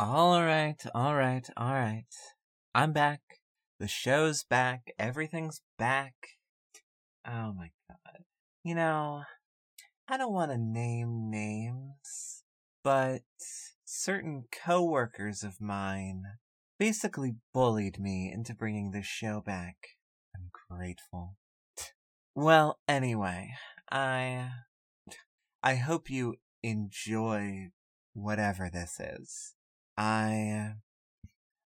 All right, all right, all right. I'm back. The show's back. Everything's back. Oh my god. You know, I don't want to name names, but certain coworkers of mine basically bullied me into bringing this show back. I'm grateful. Well, anyway, I I hope you enjoy whatever this is. I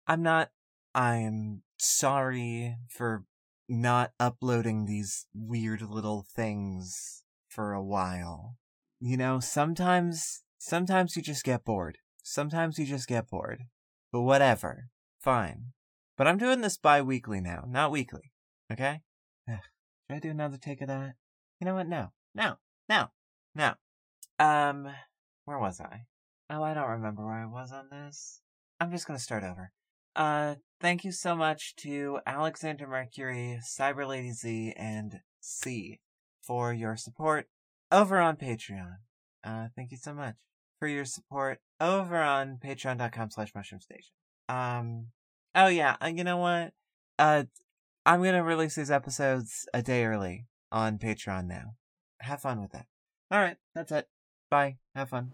I'm not I'm sorry for not uploading these weird little things for a while. You know, sometimes sometimes you just get bored. Sometimes you just get bored. But whatever. Fine. But I'm doing this bi-weekly now, not weekly. Okay? Ugh. Should I do another take of that? You know what? No. No. No. No. Um, where was I? Oh, I don't remember where I was on this. I'm just gonna start over. Uh, thank you so much to Alexander Mercury, Cyber Lady Z, and C for your support over on Patreon. Uh, thank you so much for your support over on patreon.com slash mushroom station. Um, oh yeah, uh, you know what? Uh, I'm gonna release these episodes a day early on Patreon now. Have fun with that. Alright, that's it. Bye. Have fun.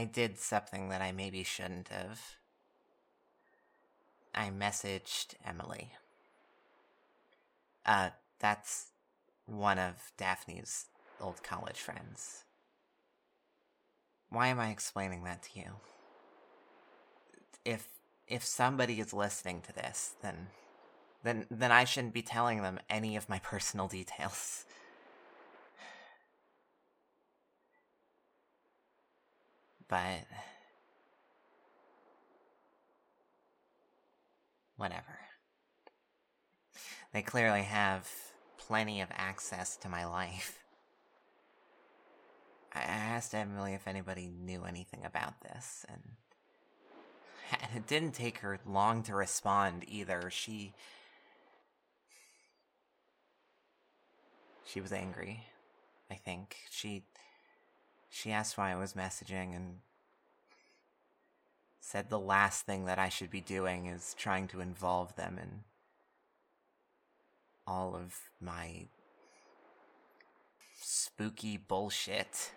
I, did something that I maybe shouldn't have. I messaged Emily. Uh, that's one of Daphne's old college friends. Why am I explaining that to you? If if somebody is listening to this, then then then I shouldn't be telling them any of my personal details. But whatever. They clearly have plenty of access to my life. I asked Emily if anybody knew anything about this, and and it didn't take her long to respond either. She she was angry, I think. She she asked why I was messaging and said the last thing that I should be doing is trying to involve them in all of my spooky bullshit.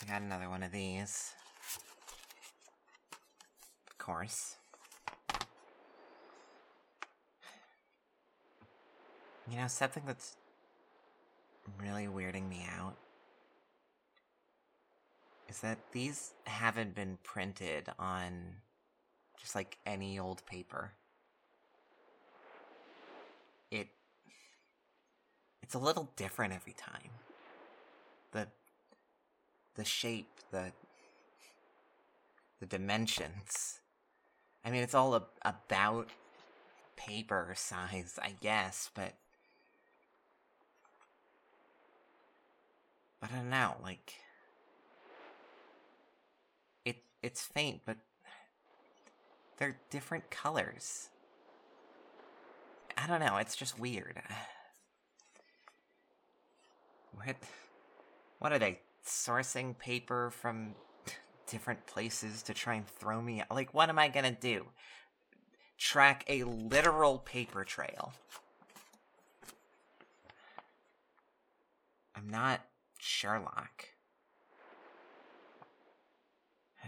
I got another one of these. Of course. You know, something that's really weirding me out is that these haven't been printed on just like any old paper. It it's a little different every time. The the shape, the the dimensions. I mean, it's all a, about paper size, I guess, but I don't know, like it it's faint, but they're different colors. I don't know, it's just weird. What what are they sourcing paper from different places to try and throw me out? Like what am I going to do? Track a literal paper trail. I'm not Sherlock.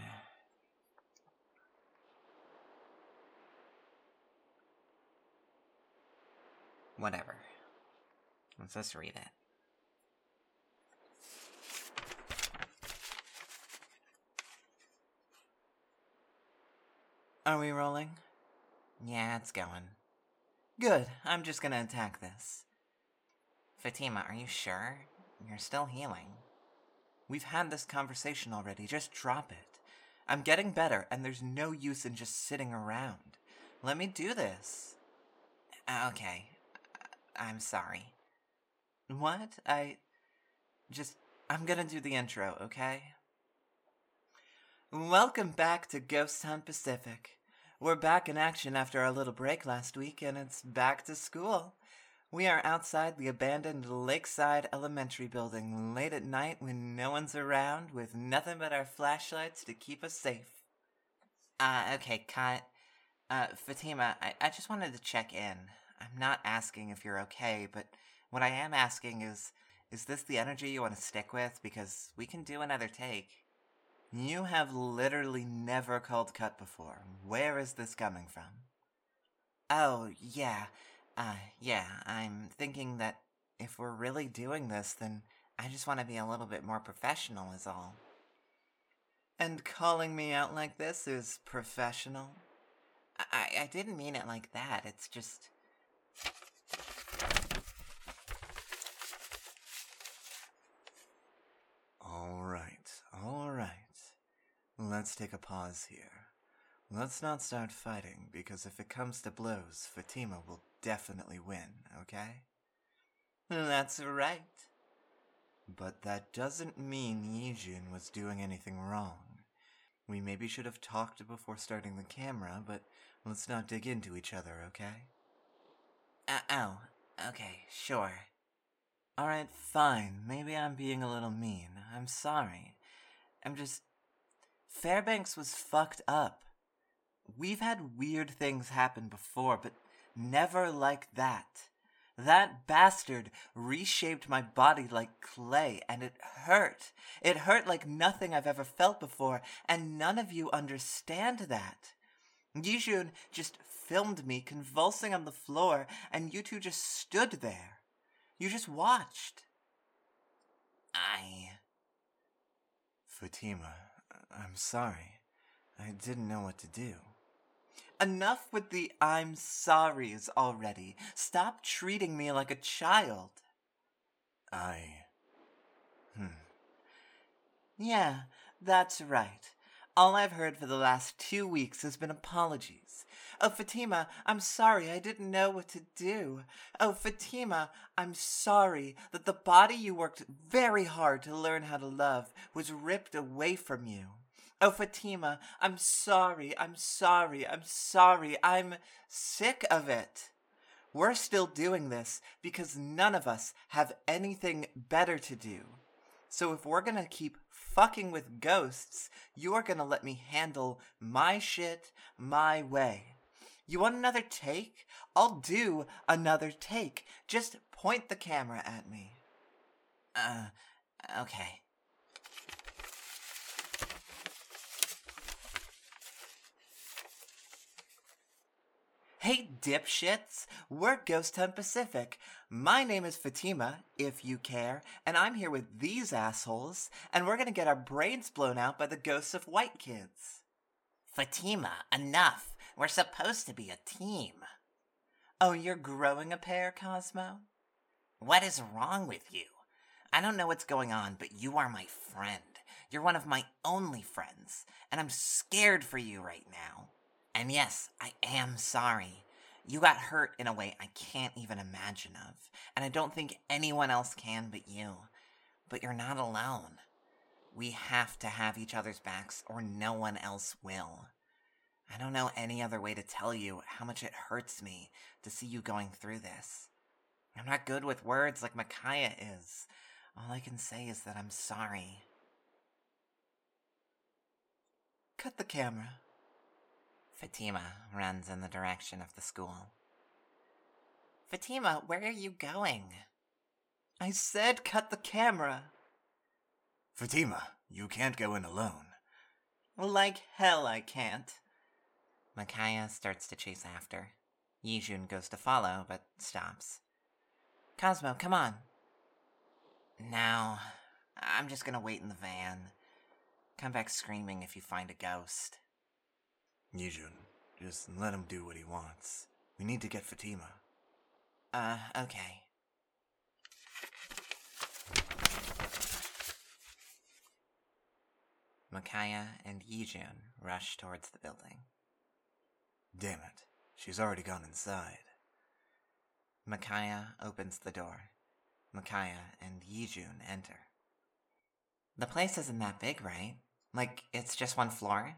Whatever. Let's just read it. Are we rolling? Yeah, it's going. Good, I'm just gonna attack this. Fatima, are you sure? You're still healing. We've had this conversation already, just drop it. I'm getting better, and there's no use in just sitting around. Let me do this. Uh, okay. I'm sorry. What? I. Just. I'm gonna do the intro, okay? Welcome back to Ghost Hunt Pacific. We're back in action after our little break last week, and it's back to school. We are outside the abandoned Lakeside Elementary building late at night when no one's around with nothing but our flashlights to keep us safe. Uh, okay, cut. Uh, Fatima, I, I just wanted to check in. I'm not asking if you're okay, but what I am asking is is this the energy you want to stick with? Because we can do another take. You have literally never called cut before. Where is this coming from? Oh, yeah. Uh, yeah, I'm thinking that if we're really doing this, then I just want to be a little bit more professional, is all. And calling me out like this is professional? I, I didn't mean it like that. It's just. All right, all right. Let's take a pause here. Let's not start fighting, because if it comes to blows, Fatima will definitely win, okay? That's right. But that doesn't mean Yijun was doing anything wrong. We maybe should have talked before starting the camera, but let's not dig into each other, okay? Uh, oh, okay, sure. Alright, fine. Maybe I'm being a little mean. I'm sorry. I'm just. Fairbanks was fucked up. We've had weird things happen before, but never like that. That bastard reshaped my body like clay, and it hurt. It hurt like nothing I've ever felt before, and none of you understand that. Yijun just filmed me convulsing on the floor, and you two just stood there. You just watched. I. Fatima, I'm sorry. I didn't know what to do. Enough with the I'm sorries already. Stop treating me like a child. I. Hmm. Yeah, that's right. All I've heard for the last two weeks has been apologies. Oh, Fatima, I'm sorry I didn't know what to do. Oh, Fatima, I'm sorry that the body you worked very hard to learn how to love was ripped away from you. Oh, Fatima, I'm sorry, I'm sorry, I'm sorry, I'm sick of it. We're still doing this because none of us have anything better to do. So if we're gonna keep fucking with ghosts, you are gonna let me handle my shit my way. You want another take? I'll do another take. Just point the camera at me. Uh, okay. Hey, dipshits! We're Ghost Hunt Pacific. My name is Fatima, if you care, and I'm here with these assholes, and we're gonna get our brains blown out by the ghosts of white kids. Fatima, enough! We're supposed to be a team. Oh, you're growing a pair, Cosmo? What is wrong with you? I don't know what's going on, but you are my friend. You're one of my only friends, and I'm scared for you right now. And yes, I am sorry. You got hurt in a way I can't even imagine of, and I don't think anyone else can but you. But you're not alone. We have to have each other's backs, or no one else will. I don't know any other way to tell you how much it hurts me to see you going through this. I'm not good with words like Micaiah is. All I can say is that I'm sorry. Cut the camera. Fatima runs in the direction of the school. Fatima, where are you going? I said cut the camera. Fatima, you can't go in alone. Like hell I can't. Micaiah starts to chase after. Yijun goes to follow, but stops. Cosmo, come on. No, I'm just gonna wait in the van. Come back screaming if you find a ghost. Yijun, just let him do what he wants. We need to get Fatima. Uh, okay. Micaiah and Yijun rush towards the building. Damn it, she's already gone inside. Micaiah opens the door. Micaiah and Yijun enter. The place isn't that big, right? Like, it's just one floor?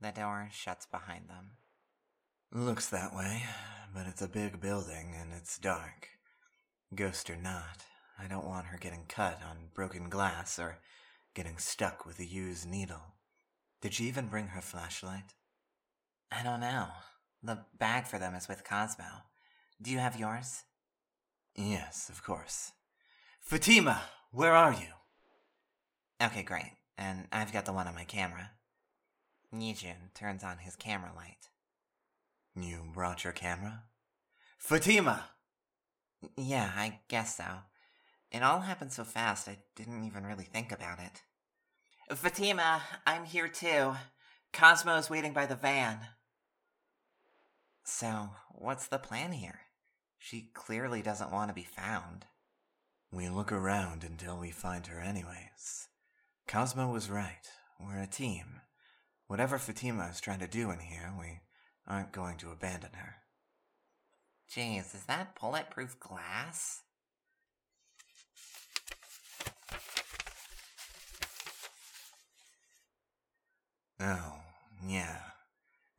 The door shuts behind them. Looks that way, but it's a big building and it's dark. Ghost or not, I don't want her getting cut on broken glass or getting stuck with a used needle. Did she even bring her flashlight? I don't know. The bag for them is with Cosmo. Do you have yours? Yes, of course. Fatima, where are you? Okay, great. And I've got the one on my camera. Yijun turns on his camera light. You brought your camera? Fatima! Yeah, I guess so. It all happened so fast, I didn't even really think about it. Fatima, I'm here too. Cosmo's waiting by the van. So, what's the plan here? She clearly doesn't want to be found. We look around until we find her, anyways. Cosmo was right. We're a team. Whatever Fatima is trying to do in here, we aren't going to abandon her. Jeez, is that bulletproof glass? Oh, yeah.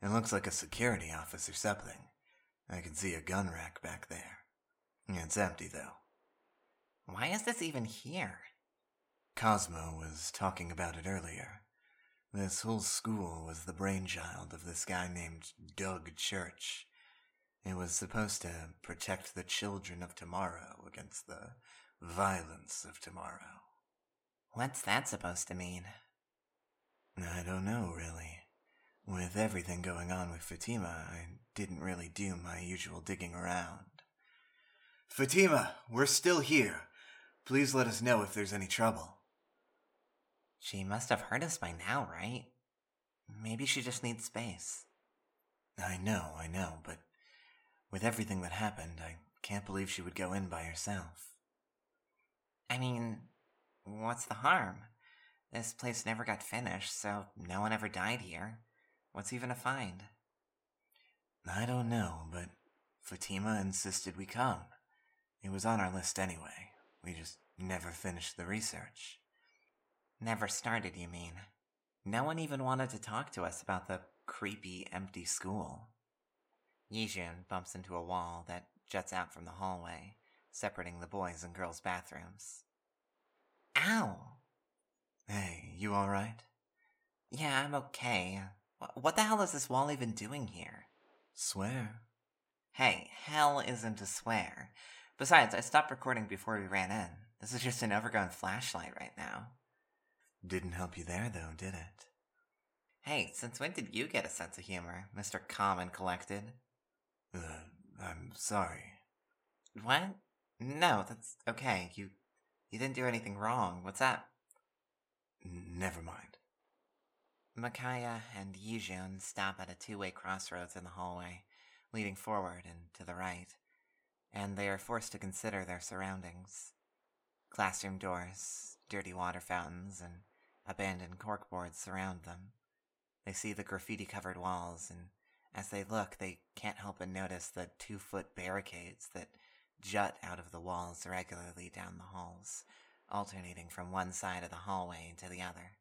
It looks like a security office or something. I can see a gun rack back there. It's empty, though. Why is this even here? Cosmo was talking about it earlier. This whole school was the brainchild of this guy named Doug Church. It was supposed to protect the children of tomorrow against the violence of tomorrow. What's that supposed to mean? I don't know, really. With everything going on with Fatima, I didn't really do my usual digging around. Fatima, we're still here. Please let us know if there's any trouble. She must have heard us by now, right? Maybe she just needs space. I know, I know, but with everything that happened, I can't believe she would go in by herself. I mean, what's the harm? This place never got finished, so no one ever died here. What's even a find? I don't know, but Fatima insisted we come. It was on our list anyway. We just never finished the research. Never started, you mean? No one even wanted to talk to us about the creepy, empty school. Yijun bumps into a wall that juts out from the hallway, separating the boys' and girls' bathrooms. Ow! Hey, you alright? Yeah, I'm okay. What the hell is this wall even doing here? Swear. Hey, hell isn't a swear. Besides, I stopped recording before we ran in. This is just an overgrown flashlight right now. Didn't help you there, though, did it? Hey, since when did you get a sense of humor, Mr. Calm and Collected? Uh, I'm sorry. What? No, that's okay. You you didn't do anything wrong. What's that? N- never mind. Micaiah and Yijun stop at a two-way crossroads in the hallway, leading forward and to the right, and they are forced to consider their surroundings. Classroom doors, dirty water fountains, and abandoned corkboards surround them. They see the graffiti covered walls, and as they look, they can't help but notice the two foot barricades that jut out of the walls regularly down the halls, alternating from one side of the hallway to the other.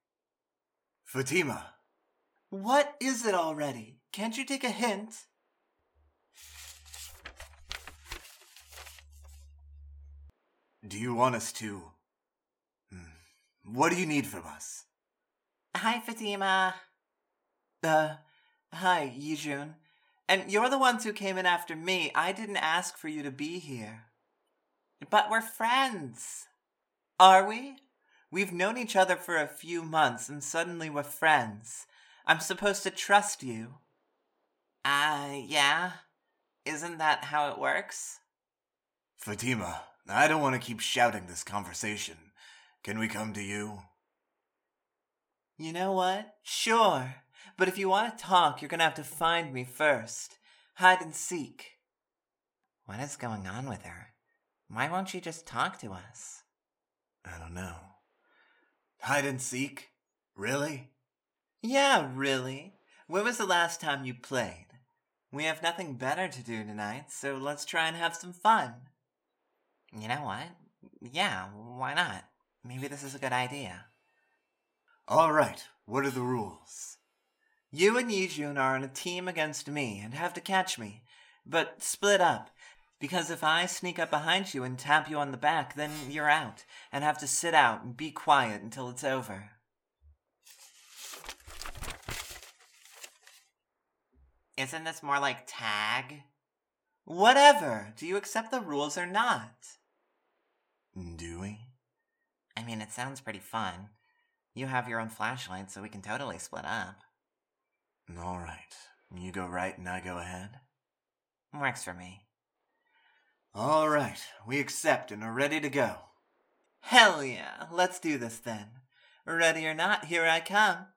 Fatima! What is it already? Can't you take a hint? Do you want us to. What do you need from us? Hi, Fatima. Uh, hi, Yijun. And you're the ones who came in after me. I didn't ask for you to be here. But we're friends. Are we? We've known each other for a few months and suddenly we're friends. I'm supposed to trust you. Uh, yeah. Isn't that how it works? Fatima, I don't want to keep shouting this conversation. Can we come to you? You know what? Sure. But if you want to talk, you're going to have to find me first. Hide and seek. What is going on with her? Why won't she just talk to us? I don't know. Hide and seek? Really? Yeah, really. When was the last time you played? We have nothing better to do tonight, so let's try and have some fun. You know what? Yeah, why not? Maybe this is a good idea. All right, what are the rules? You and Yijun are on a team against me and have to catch me, but split up. Because if I sneak up behind you and tap you on the back, then you're out and have to sit out and be quiet until it's over. Isn't this more like tag? Whatever. Do you accept the rules or not? Do we? I mean, it sounds pretty fun. You have your own flashlight, so we can totally split up. All right. You go right and I go ahead? Works for me. All right. We accept and are ready to go. Hell yeah. Let's do this then. Ready or not, here I come.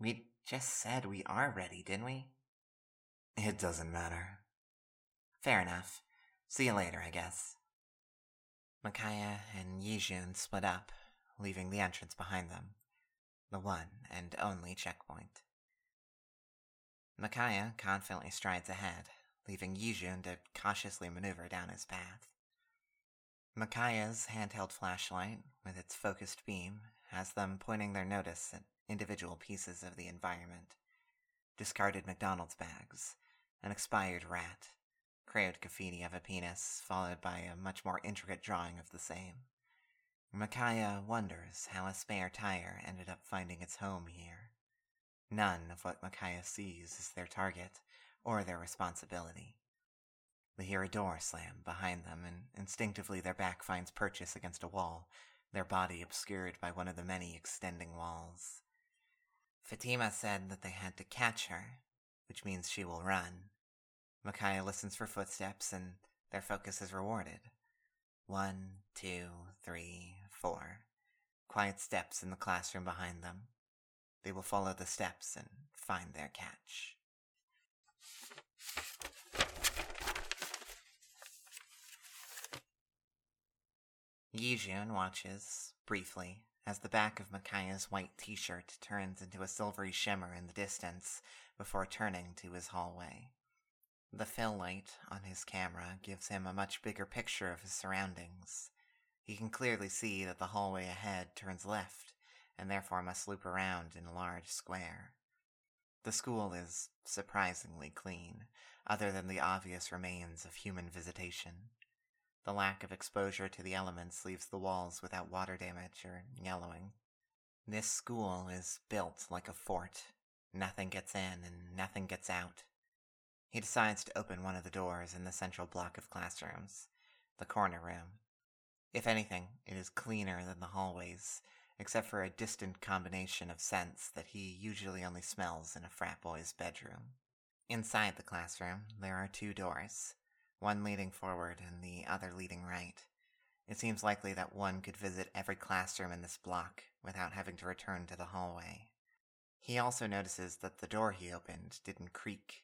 We just said we are ready, didn't we? It doesn't matter. Fair enough. See you later, I guess. Micaiah and Yijun split up, leaving the entrance behind them, the one and only checkpoint. Micaiah confidently strides ahead, leaving Yijun to cautiously maneuver down his path. Micaiah's handheld flashlight, with its focused beam, has them pointing their notice at individual pieces of the environment. Discarded McDonald's bags, an expired rat, crayoned graffiti of a penis, followed by a much more intricate drawing of the same. Micaiah wonders how a spare tire ended up finding its home here. None of what Micaiah sees is their target or their responsibility. They hear a door slam behind them, and instinctively their back finds purchase against a wall, their body obscured by one of the many extending walls. Fatima said that they had to catch her, which means she will run. Micaiah listens for footsteps, and their focus is rewarded. One, two, three, four. Quiet steps in the classroom behind them. They will follow the steps and find their catch. Yijun watches, briefly, as the back of Micaiah's white t shirt turns into a silvery shimmer in the distance before turning to his hallway. The fill light on his camera gives him a much bigger picture of his surroundings. He can clearly see that the hallway ahead turns left and therefore must loop around in a large square. The school is surprisingly clean, other than the obvious remains of human visitation. The lack of exposure to the elements leaves the walls without water damage or yellowing. This school is built like a fort. Nothing gets in and nothing gets out. He decides to open one of the doors in the central block of classrooms, the corner room. If anything, it is cleaner than the hallways, except for a distant combination of scents that he usually only smells in a frat boy's bedroom. Inside the classroom, there are two doors, one leading forward and the other leading right. It seems likely that one could visit every classroom in this block without having to return to the hallway. He also notices that the door he opened didn't creak.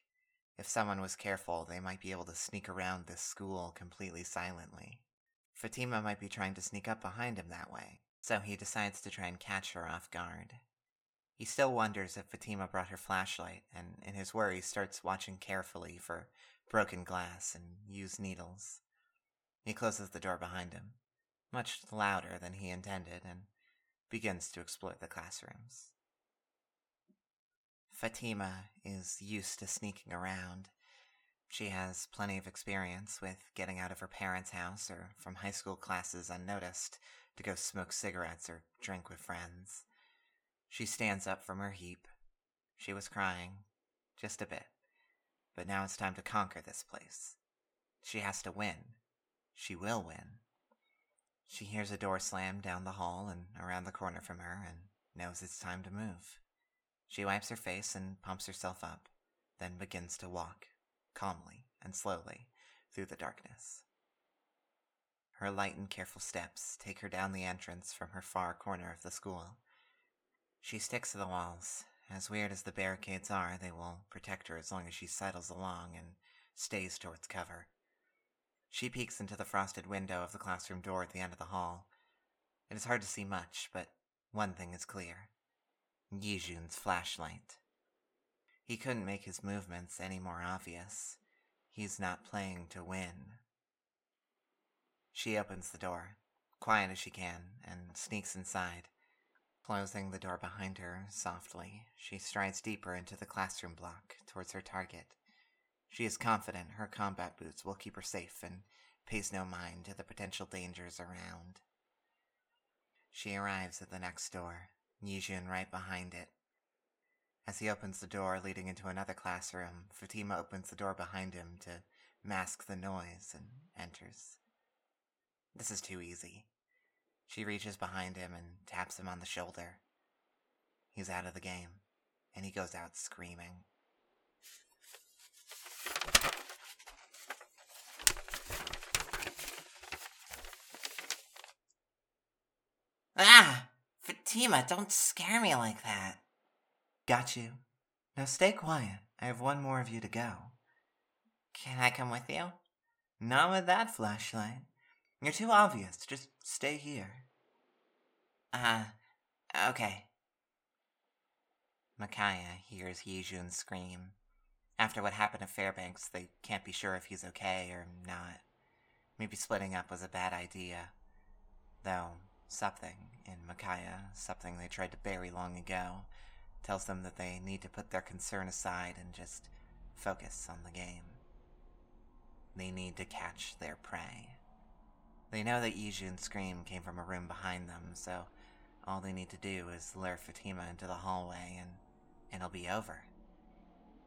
If someone was careful, they might be able to sneak around this school completely silently. Fatima might be trying to sneak up behind him that way, so he decides to try and catch her off guard. He still wonders if Fatima brought her flashlight, and in his worry starts watching carefully for broken glass and used needles. He closes the door behind him, much louder than he intended, and begins to explore the classrooms. Fatima is used to sneaking around. She has plenty of experience with getting out of her parents' house or from high school classes unnoticed to go smoke cigarettes or drink with friends. She stands up from her heap. She was crying, just a bit, but now it's time to conquer this place. She has to win. She will win. She hears a door slam down the hall and around the corner from her and knows it's time to move. She wipes her face and pumps herself up, then begins to walk, calmly and slowly, through the darkness. Her light and careful steps take her down the entrance from her far corner of the school. She sticks to the walls. As weird as the barricades are, they will protect her as long as she sidles along and stays towards cover. She peeks into the frosted window of the classroom door at the end of the hall. It is hard to see much, but one thing is clear Yijun's flashlight. He couldn't make his movements any more obvious. He's not playing to win. She opens the door, quiet as she can, and sneaks inside. Closing the door behind her softly, she strides deeper into the classroom block towards her target. She is confident her combat boots will keep her safe and pays no mind to the potential dangers around. She arrives at the next door, Yijun right behind it. As he opens the door leading into another classroom, Fatima opens the door behind him to mask the noise and enters. This is too easy. She reaches behind him and taps him on the shoulder. He's out of the game, and he goes out screaming. Ah! Fatima, don't scare me like that. Got you. Now stay quiet. I have one more of you to go. Can I come with you? Not with that flashlight. You're too obvious. Just stay here. Uh, okay. Micaiah hears Yijun scream. After what happened to Fairbanks, they can't be sure if he's okay or not. Maybe splitting up was a bad idea. Though, something in Micaiah, something they tried to bury long ago, tells them that they need to put their concern aside and just focus on the game. They need to catch their prey. They know that Yijun's scream came from a room behind them, so all they need to do is lure Fatima into the hallway and it'll be over.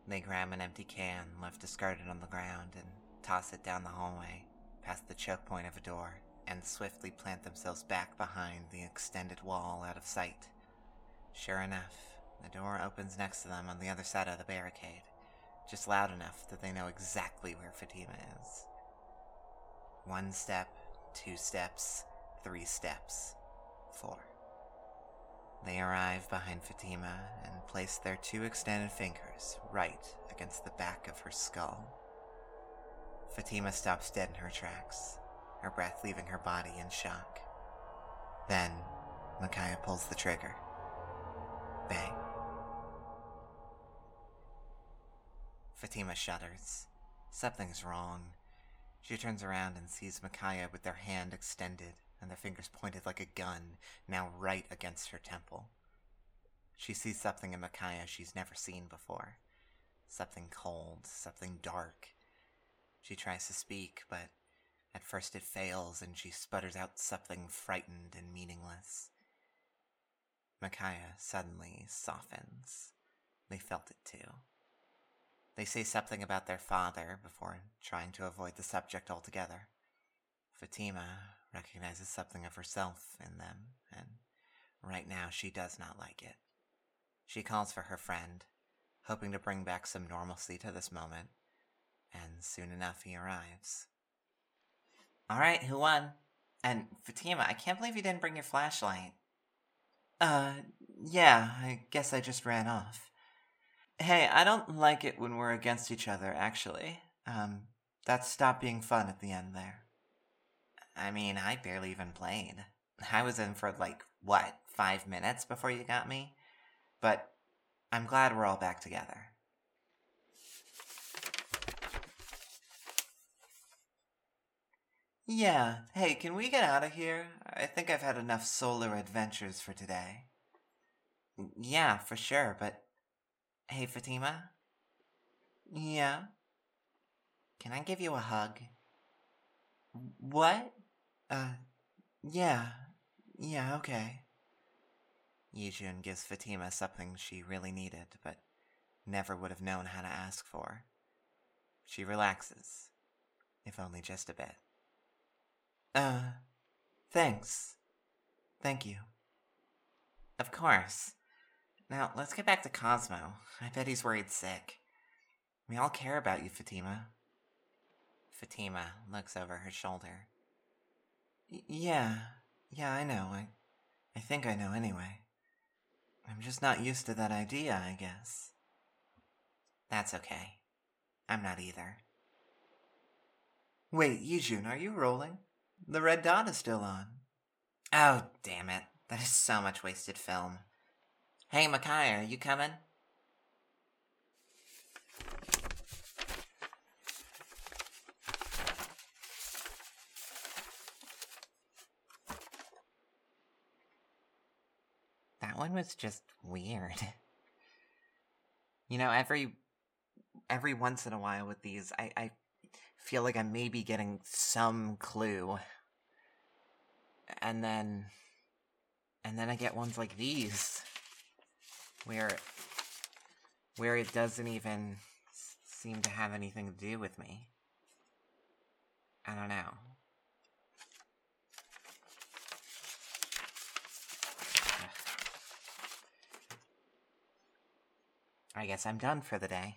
They grab an empty can left discarded on the ground and toss it down the hallway, past the choke point of a door, and swiftly plant themselves back behind the extended wall out of sight. Sure enough, the door opens next to them on the other side of the barricade, just loud enough that they know exactly where Fatima is. One step, two steps, three steps, four. They arrive behind Fatima and place their two extended fingers right against the back of her skull. Fatima stops dead in her tracks, her breath leaving her body in shock. Then, Micaiah pulls the trigger. Bang. Fatima shudders. Something's wrong. She turns around and sees Micaiah with their hand extended and their fingers pointed like a gun, now right against her temple. She sees something in Micaiah she's never seen before. Something cold, something dark. She tries to speak, but at first it fails and she sputters out something frightened and meaningless. Micaiah suddenly softens. They felt it too. They say something about their father before trying to avoid the subject altogether. Fatima recognizes something of herself in them, and right now she does not like it. She calls for her friend, hoping to bring back some normalcy to this moment, and soon enough he arrives. Alright, who won? And Fatima, I can't believe you didn't bring your flashlight. Uh, yeah, I guess I just ran off. Hey, I don't like it when we're against each other, actually. Um, that stopped being fun at the end there. I mean, I barely even played. I was in for like, what, five minutes before you got me? But I'm glad we're all back together. Yeah, hey, can we get out of here? I think I've had enough solar adventures for today. Yeah, for sure, but. Hey, Fatima? Yeah? Can I give you a hug? What? Uh, yeah. Yeah, okay. Yijun gives Fatima something she really needed, but never would have known how to ask for. She relaxes, if only just a bit. Uh, thanks. Thank you. Of course. Now, let's get back to Cosmo. I bet he's worried sick. We all care about you, Fatima. Fatima looks over her shoulder. Y- yeah, yeah, I know. I, I think I know anyway. I'm just not used to that idea, I guess. That's okay. I'm not either. Wait, Yijun, are you rolling? The red dot is still on. Oh, damn it. That is so much wasted film. Hey, Makai, are you coming? That one was just weird. You know, every every once in a while with these, I, I feel like I may be getting some clue. And then and then I get ones like these where where it doesn't even seem to have anything to do with me. I don't know. I guess I'm done for the day.